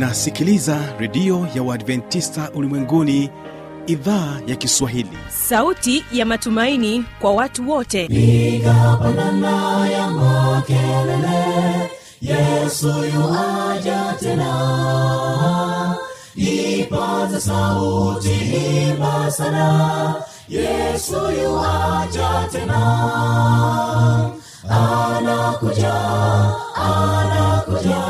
unasikiliza redio ya uadventista ulimwenguni idhaa ya kiswahili. Sauti ya matumaini kwa watu wote. Igapanana ya makelele yesu yuaja tena. Ipata sauti imba sana yesu yuaja tena. Anakuja anakuja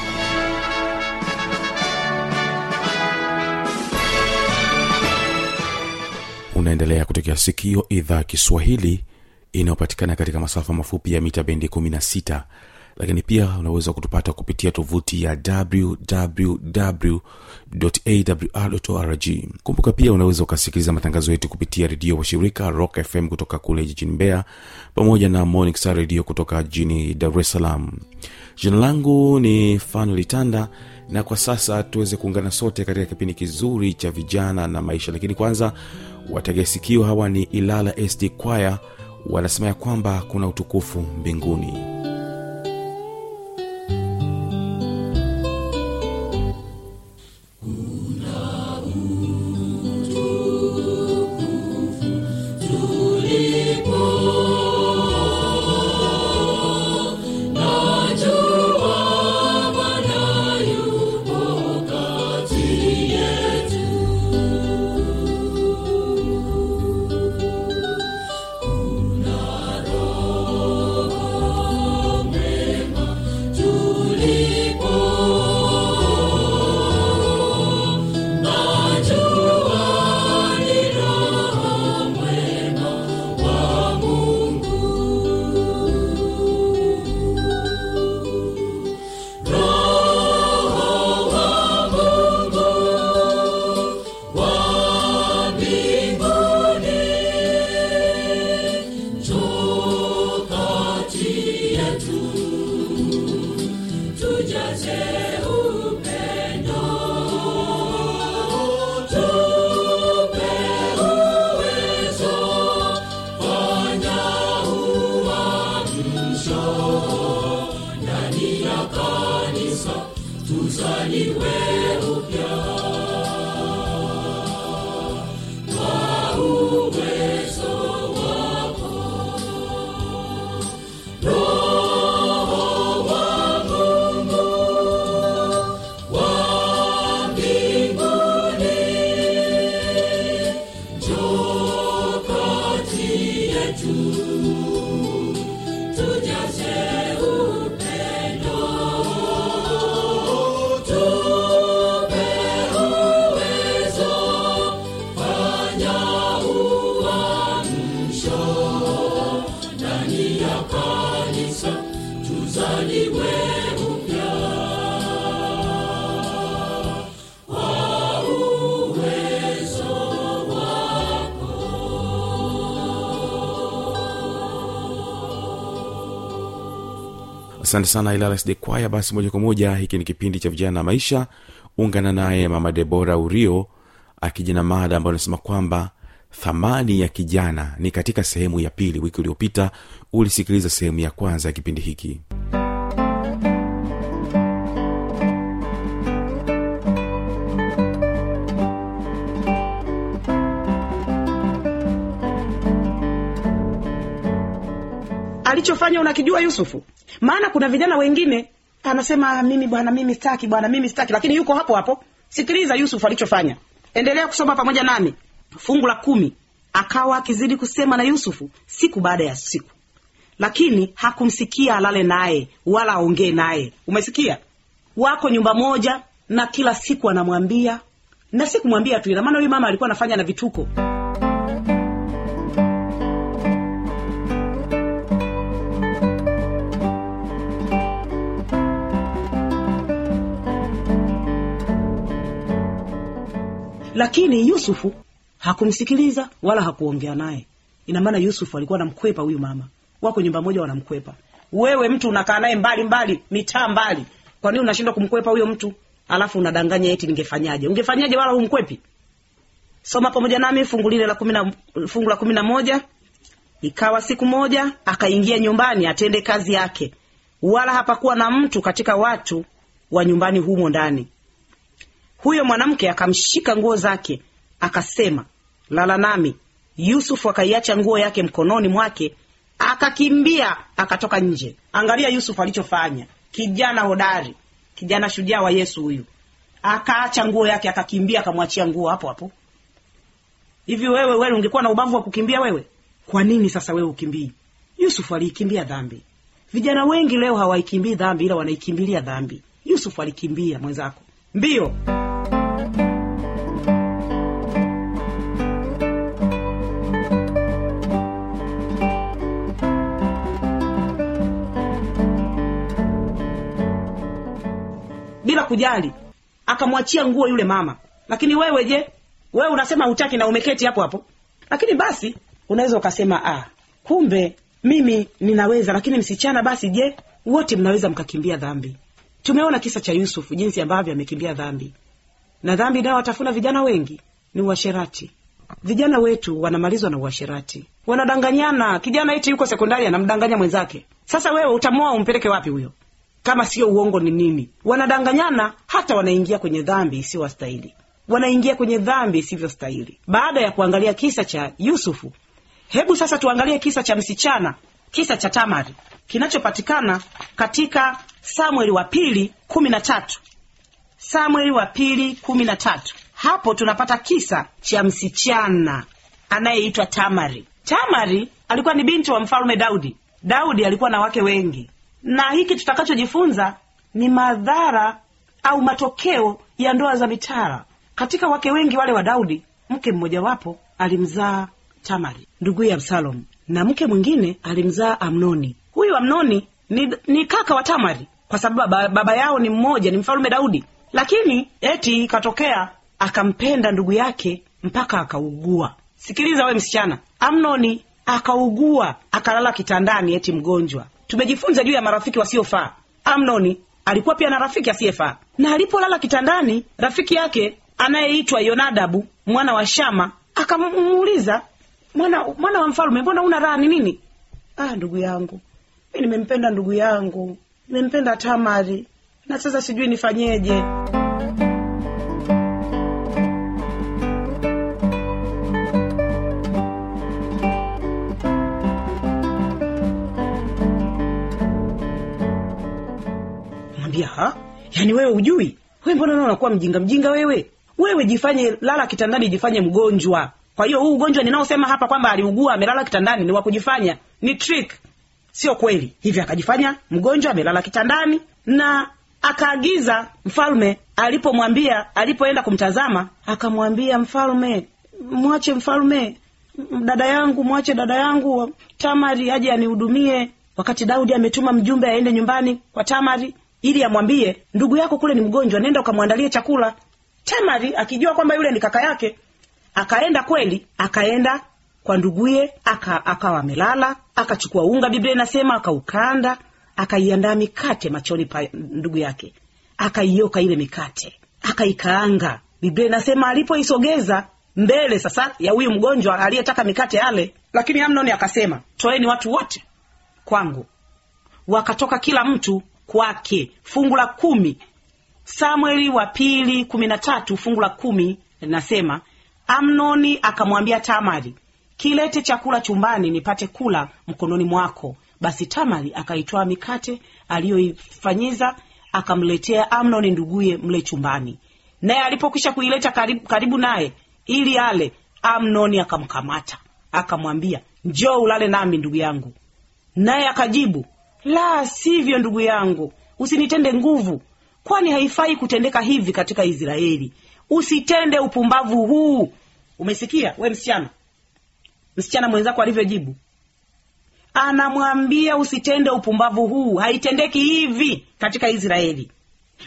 unaendelea kutekea sikio idhaa kiswahili inayopatikana katika masafa mafupi ya mita bendi 16 lakini pia unaweza kutupata kupitia tovuti ya wwwawrrg kumbuka pia unaweza ukasikiliza matangazo yetu kupitia redio washirika rock fm kutoka kule jijini mbeya pamoja na morning redio kutoka jijini dar es salaam. Jina langu ni fanuel tanda na kwa sasa tuweze kuungana sote katika kipindi kizuri cha vijana na maisha. Lakini kwanza wategea sikio hawa ni ilala sd kwaya wanasema ya kwamba kuna utukufu mbinguni ujaze asante sana ilala sd kwaya basi moja kwa moja hiki ni kipindi cha vijana na maisha. Ungana naye mama debora urio akija na mada ambayo anasema kwamba thamani ya kijana ni katika sehemu ya pili. Wiki uliopita ulisikiliza sehemu ya kwanza ya kipindi hiki alichofanya unakijua yusufu? Maana kuna vijana wengine anasema mimi bwana mimi staki bwana mimi staki lakini yuko hapo hapo. Sikiliza yusufu alichofanya. Endelea kusoma pamoja nami. Fungu la kumi. Akawa akizidi kusema na yusufu siku baada ya siku. Lakini hakumsikia alale naye wala aongee naye. Umesikia? Wako nyumba moja na kila siku anamwambia na sikumwambia tu ina maana huyu mama alikuwa anafanya na vituko lakini yusufu hakumsikiliza wala hakuongea naye. Ina maana yusufu alikuwa anamkwepa huyu mama. Wako nyumba moja wanamkwepa. Wewe mtu unakaa naye mbali mbali mitaa mbali. Kwa nini unashindwa kumkwepa huyo mtu? Alafu unadanganya eti ningefanyaje? Ungefanyaje wala humkwepi? Soma pamoja nami fungu lile la kumi na fungu la kumi na moja ikawa siku moja akaingia nyumbani atende kazi yake. Wala hapakuwa na mtu katika watu wa nyumbani humo ndani huyo mwanamke akamshika nguo zake akasema lala nami. Yusufu akaiacha nguo yake mkononi mwake akakimbia akatoka nje. Angalia yusufu alichofanya. Kijana hodari. Kijana shujaa wa yesu huyu. Akaacha nguo yake akakimbia akamwachia nguo hapo hapo. Hivi wewe wewe ungekuwa na ubavu wa kukimbia wewe? Kwa nini sasa wewe ukimbii? Yusufu aliikimbia dhambi. Vijana wengi leo hawaikimbii dhambi ila wanaikimbilia dhambi. Yusufu alikimbia mwenzako. Mbio bila kujali. Akamwachia nguo yule mama. Lakini wewe je? Wewe unasema hutaki na umeketi hapo hapo. Lakini basi unaweza ukasema ah, kumbe mimi ninaweza lakini msichana basi je? Wote mnaweza mkakimbia dhambi. Tumeona kisa cha yusufu jinsi ambavyo amekimbia dhambi. Na dhambi inayowatafuna vijana wengi ni uasherati. Vijana wetu wanamalizwa na uasherati. Wanadanganyana. Kijana eti yuko sekondari anamdanganya mwenzake. Sasa wewe utamoa umpeleke wapi huyo kama sio uongo ni nini. Wanadanganyana hata wanaingia kwenye dhambi isiyowastahili wanaingia kwenye dhambi isivyostahili. Baada ya kuangalia kisa cha yusufu hebu sasa tuangalie kisa cha msichana kisa cha tamari kinachopatikana katika samueli wa pili kumi na tatu. Samueli wa pili kumi na tatu. Hapo tunapata kisa cha msichana anayeitwa tamari. Tamari alikuwa ni binti wa mfalme daudi. Daudi alikuwa na wake wengi na hiki tutakachojifunza ni madhara au matokeo ya ndoa za mitara. Katika wake wengi wale wa daudi mke mmojawapo alimzaa tamari nduguye absalom na mke mwingine alimzaa amnoni. Huyu amnoni ni, ni kaka wa tamari kwa sababu baba, baba yao ni mmoja ni mfalume daudi. Lakini eti ikatokea akampenda ndugu yake mpaka akaugua. Sikiliza we msichana amnoni akaugua akalala kitandani eti mgonjwa tumejifunza juu ya marafiki wasiofaa. Amnoni alikuwa pia na rafiki asiyefaa. Na alipolala kitandani rafiki yake anayeitwa yonadabu mwana wa shama akamuuliza mwana mwana wa mfalume mbona una raha ni nini? Ah ndugu yangu mi nimempenda ndugu yangu nimempenda tamari na sasa sijui nifanyeje mwambia ha? Yaani wewe ujui we mbona nao unakuwa mjinga mjinga wewe? Wewe jifanye lala kitandani jifanye mgonjwa. Kwa hiyo huu ugonjwa ninaosema hapa kwamba aliugua amelala kitandani ni wa ni trick. Sio kweli. Hivyo akajifanya mgonjwa amelala kitandani na akaagiza mfalme alipomwambia alipoenda kumtazama akamwambia mfalme mwache mfalme dada yangu mwache dada yangu tamari aje anihudumie. Wakati daudi ametuma mjumbe aende nyumbani kwa tamari ili amwambie ndugu yako kule ni mgonjwa nenda ukamwandalie chakula. Tamari akijua kwamba yule ni kaka yake akaenda kweli akaenda kwa nduguye aka akawa amelala akachukua unga biblia inasema akaukanda akaiandaa mikate machoni pa ndugu yake akaioka ile mikate akaikaanga. Biblia inasema alipoisogeza mbele sasa ya huyu mgonjwa aliyetaka mikate ale lakini amnoni akasema toeni watu wote kwangu. Wakatoka kila mtu kwake. Fungu la kumi. Samueli wa pili kumi na tatu fungu la kumi linasema amnoni akamwambia tamari kilete chakula chumbani nipate kula mkononi mwako. Basi tamari akaitwaa mikate aliyoifanyiza akamletea amnoni nduguye mle chumbani. Naye alipokwisha kuileta karibu, karibu naye ili ale amnoni akamkamata. Akamwambia njoo ulale nami ndugu yangu. Naye akajibu la sivyo ndugu yangu. Usinitende nguvu kwani haifai kutendeka hivi katika israeli. Usitende upumbavu huu. Umesikia we msichana? Msichana mwenzako alivyojibu. Anamwambia usitende upumbavu huu. Haitendeki hivi katika israeli.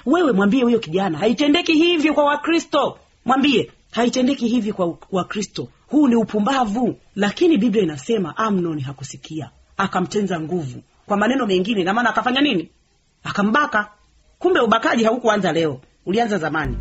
Wewe mwambie huyo kijana haitendeki hivi kwa wakristo. Mwambie haitendeki hivi kwa wakristo. Huu ni upumbavu. Lakini biblia inasema amnon hakusikia akamtenza nguvu kwa maneno mengine na maana akafanya nini? Akambaka. Kumbe ubakaji haukuanza leo ulianza zamani.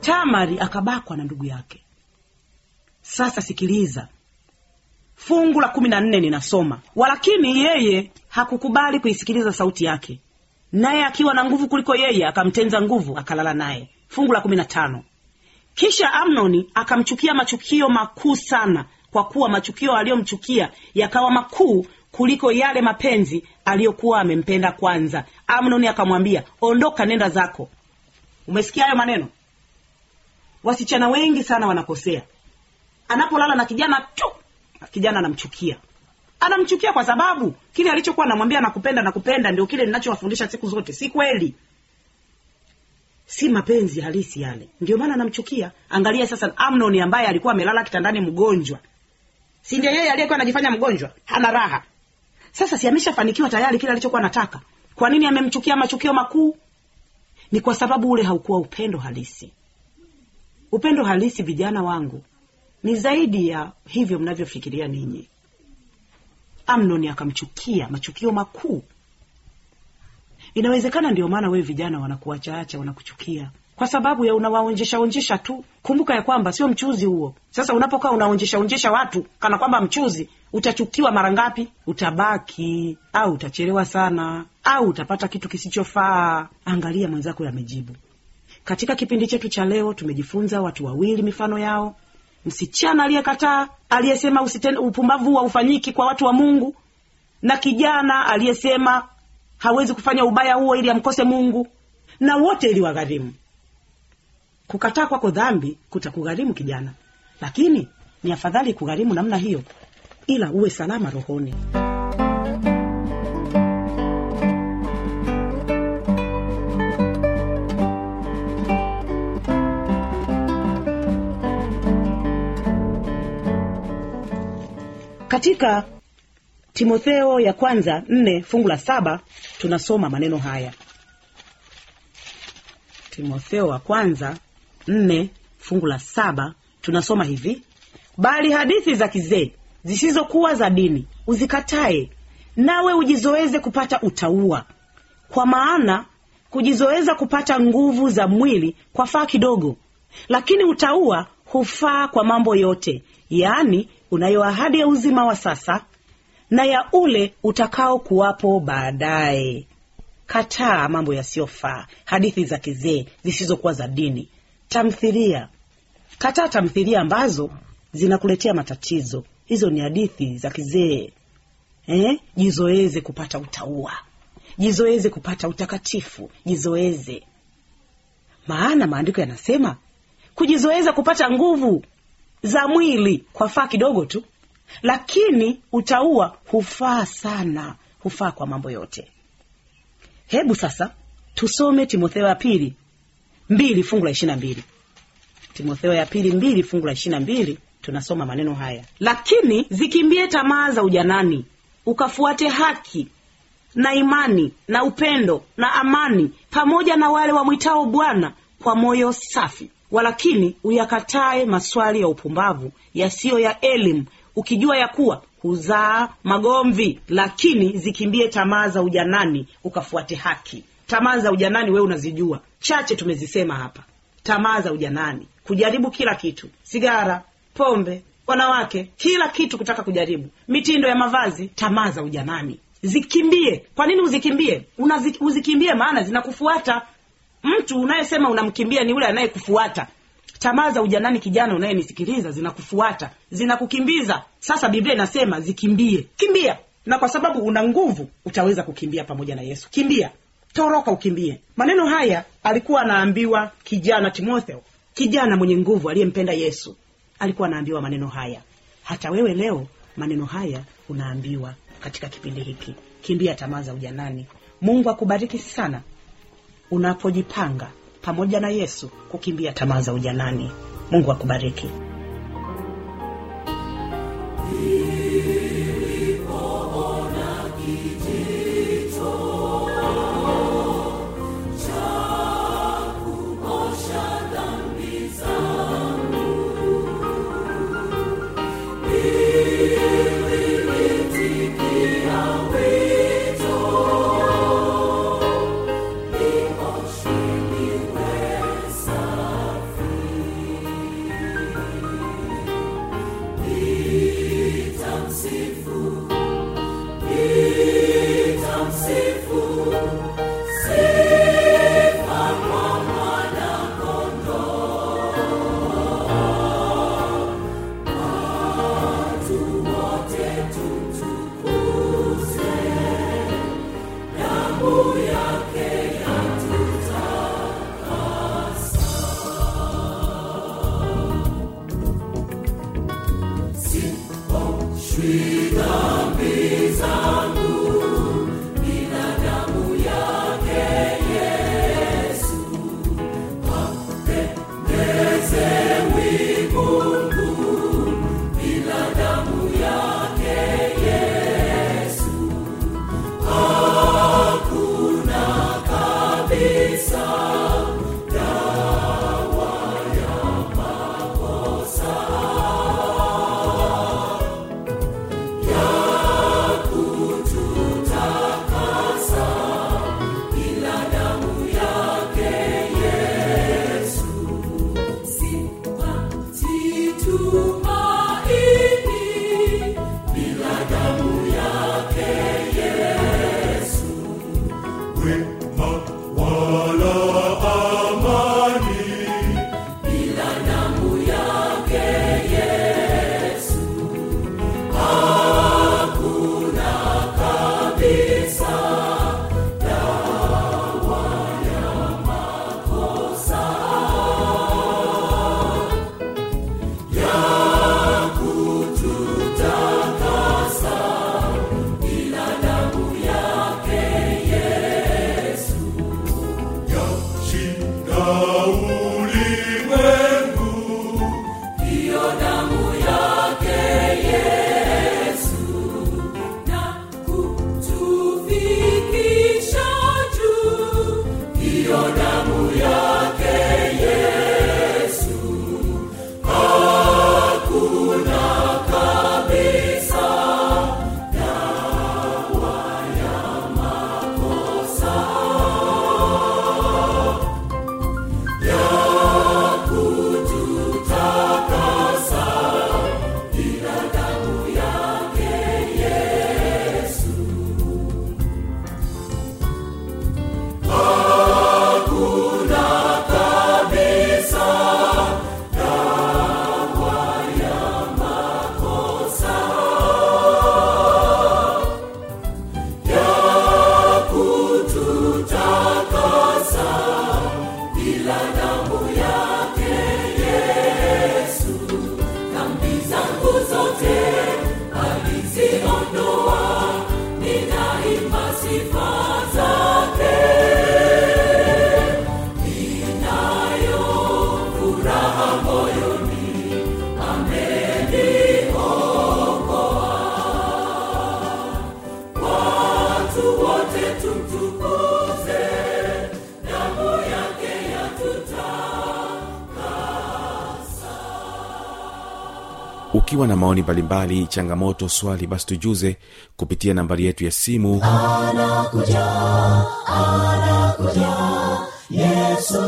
Tamari akabakwa na ndugu yake. Sasa sikiliza. Fungu la kumi na nne ninasoma. Walakini yeye hakukubali kuisikiliza sauti yake naye akiwa na nguvu kuliko yeye akamtenza nguvu akalala naye. Fungu la kumi na tano. Kisha amnoni akamchukia machukio makuu sana kwa kuwa machukio aliyomchukia yakawa makuu kuliko yale mapenzi aliyokuwa amempenda kwanza. Amnoni akamwambia ondoka nenda zako. Umesikia hayo maneno? Wasichana wengi sana wanakosea. Anapolala na kijana tu kijana anamchukia anamchukia kwa sababu kile alichokuwa anamwambia nakupenda nakupenda ndio kile ninachowafundisha siku zote. Si kweli. Si mapenzi halisi yale. Ndio maana anamchukia. Angalia sasa amnon ambaye alikuwa amelala kitandani mgonjwa. Si ndio yeye aliyekuwa anajifanya mgonjwa? Hana raha. Sasa si ameshafanikiwa tayari kile alichokuwa anataka? Kwa nini amemchukia machukio makuu? Ni kwa sababu ule haukuwa upendo halisi. Upendo halisi vijana wangu ni zaidi ya hivyo mnavyofikiria ninyi amnoni akamchukia machukio makuu. Inawezekana ndio maana wewe vijana wanakuachaacha wanakuchukia. Kwa sababu ya unawaonjesha onjesha tu. Kumbuka ya kwamba sio mchuzi huo. Sasa unapokaa unaonjesha onjesha watu kana kwamba mchuzi utachukiwa mara ngapi? Utabaki au utachelewa sana au utapata kitu kisichofaa. Angalia mwenzako yamejibu. Katika kipindi chetu cha leo tumejifunza watu wawili mifano yao msichana aliyekataa aliyesema usiten- upumbavu haufanyiki kwa watu wa mungu na kijana aliyesema hawezi kufanya ubaya huo ili amkose mungu na wote iliwagharimu. Kukataa kwako dhambi kutakugharimu kijana lakini ni afadhali kugharimu namna hiyo ila uwe salama rohoni katika timotheo ya kwanza nne fungu la saba tunasoma maneno haya. Timotheo wa kwanza nne fungu la saba tunasoma hivi. Bali hadithi za kizee zisizokuwa za dini uzikatae nawe ujizoeze kupata utaua. Kwa maana kujizoeza kupata nguvu za mwili kwa faa kidogo lakini utaua hufaa kwa mambo yote yaani unayo ahadi ya uzima wa sasa na ya ule utakao kuwapo baadaye. Kataa mambo yasiyofaa hadithi za kizee zisizokuwa za dini tamthilia. Kataa tamthilia ambazo zinakuletea matatizo. Hizo ni hadithi za kizee. Eh? jizoeze kupata utaua. Jizoeze kupata utakatifu. Jizoeze. Maana maandiko yanasema kujizoeza kupata nguvu za mwili kwa faa kidogo tu lakini utaua hufaa sana hufaa kwa mambo yote. Hebu sasa tusome timotheo ya pili mbili fungu la ishirina mbili. Timotheo ya pili mbili fungu la ishirina mbili tunasoma maneno haya. Lakini zikimbie tamaa za ujanani ukafuate haki na imani na upendo na amani pamoja na wale wamwitao bwana kwa moyo safi walakini uyakatae maswali ya upumbavu yasiyo ya elimu ukijua ya kuwa huzaa magomvi lakini zikimbie tamaa za ujanani ukafuate haki. Tamaa za ujanani wewe unazijua. Chache tumezisema hapa. Tamaa za ujanani. Kujaribu kila kitu. Sigara pombe wanawake kila kitu kutaka kujaribu. Mitindo ya mavazi tamaa za ujanani. Zikimbie. Kwa nini uzikimbie? Uzikimbie maana zinakufuata mtu unayesema unamkimbia ni yule anayekufuata. Tamaa za ujanani kijana unayenisikiliza zinakufuata zinakukimbiza. Sasa biblia inasema zikimbie. Kimbia. Na kwa sababu una nguvu utaweza kukimbia pamoja na yesu. Kimbia. Toroka ukimbie. Maneno haya alikuwa anaambiwa kijana timotheo kijana mwenye nguvu aliyempenda yesu. Alikuwa anaambiwa maneno haya. Hata wewe leo maneno haya unaambiwa katika kipindi hiki. Kimbia tamaa za ujanani. Mungu akubariki sana unapojipanga pamoja na yesu kukimbia tamaa za ujanani. Mungu akubariki ukiwa na maoni mbalimbali changamoto swali basi tujuze kupitia nambari yetu ya simu. Anakuja anakuja yesu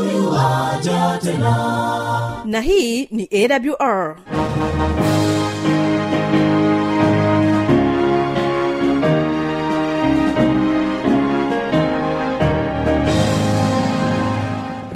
tena. Na hii ni awr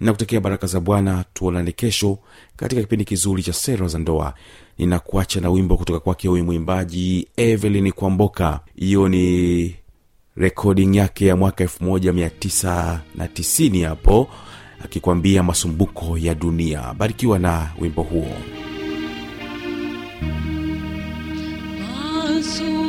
ninakutakia baraka za bwana tuonane kesho katika kipindi kizuri cha sera za ndoa. Ninakuacha na wimbo kutoka kwake huyu mwimbaji evelyn kwamboka. Hiyo ni recording yake ya mwaka 1990 hapo akikwambia masumbuko ya dunia. Barikiwa na wimbo huo. Masumbuko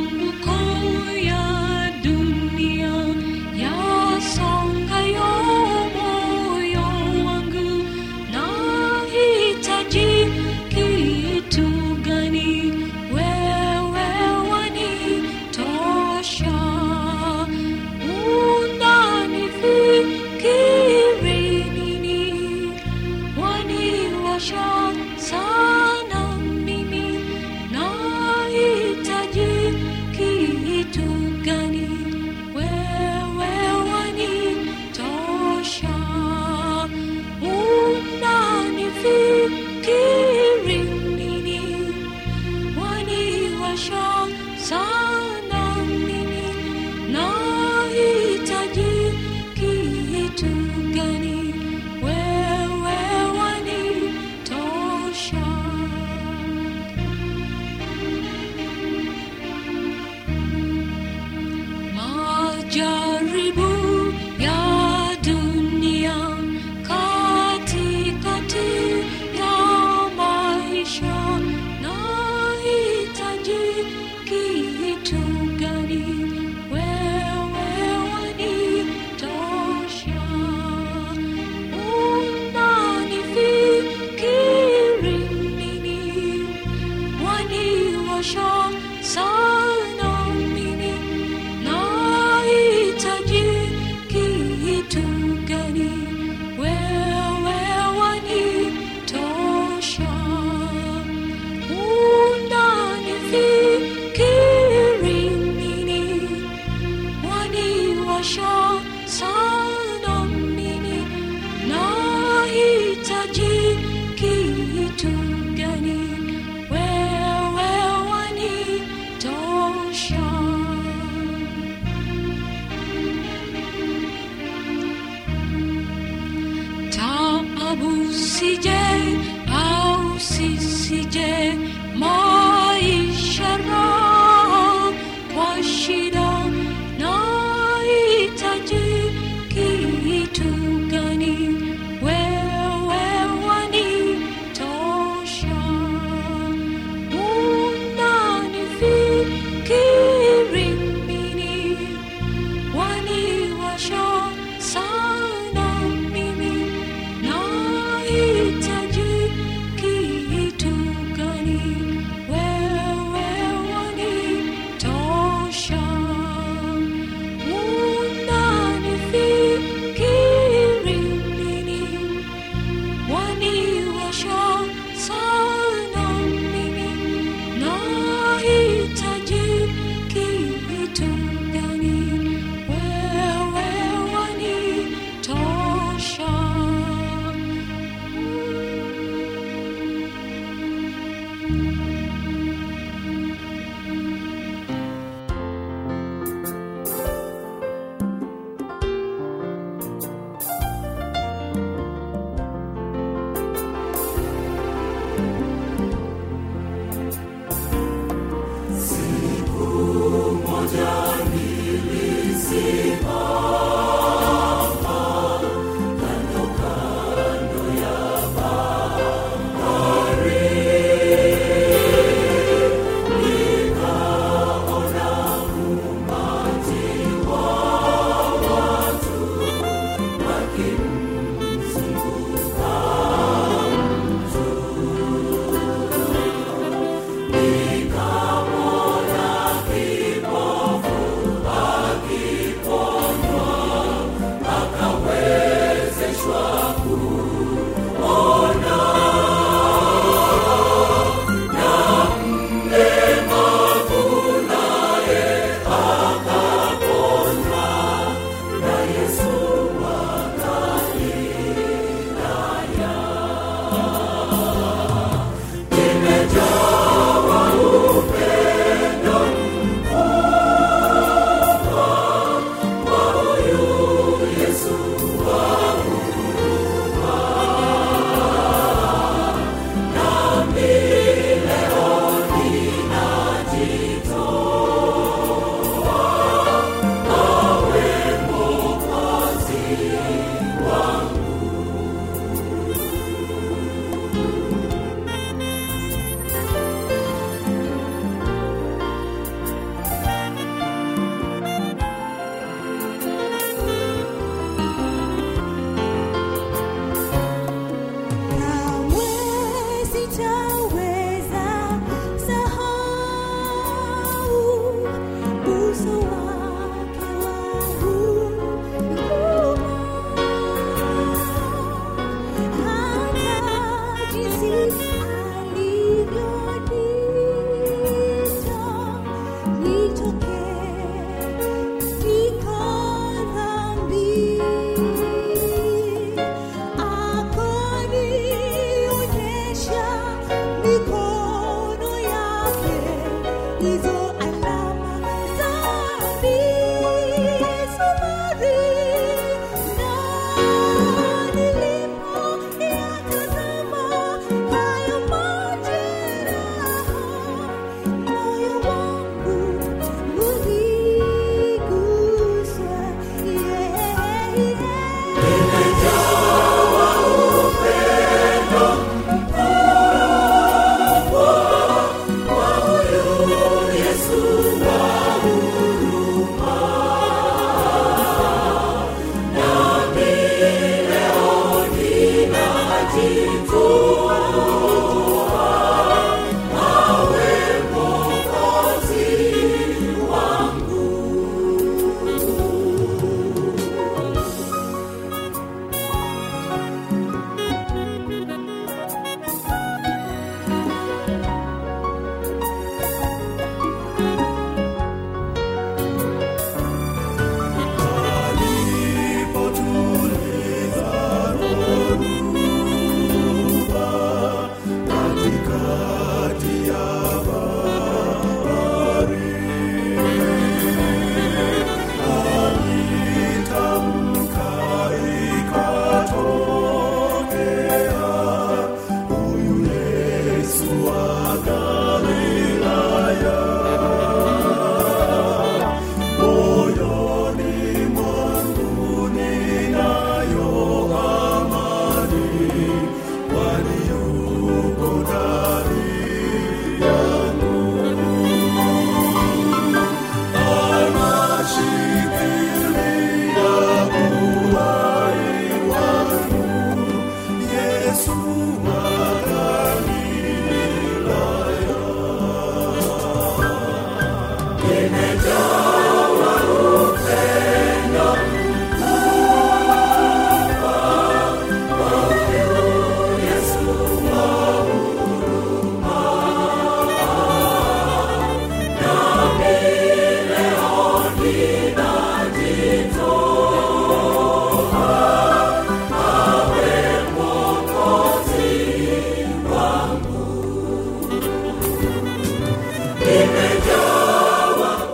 joy.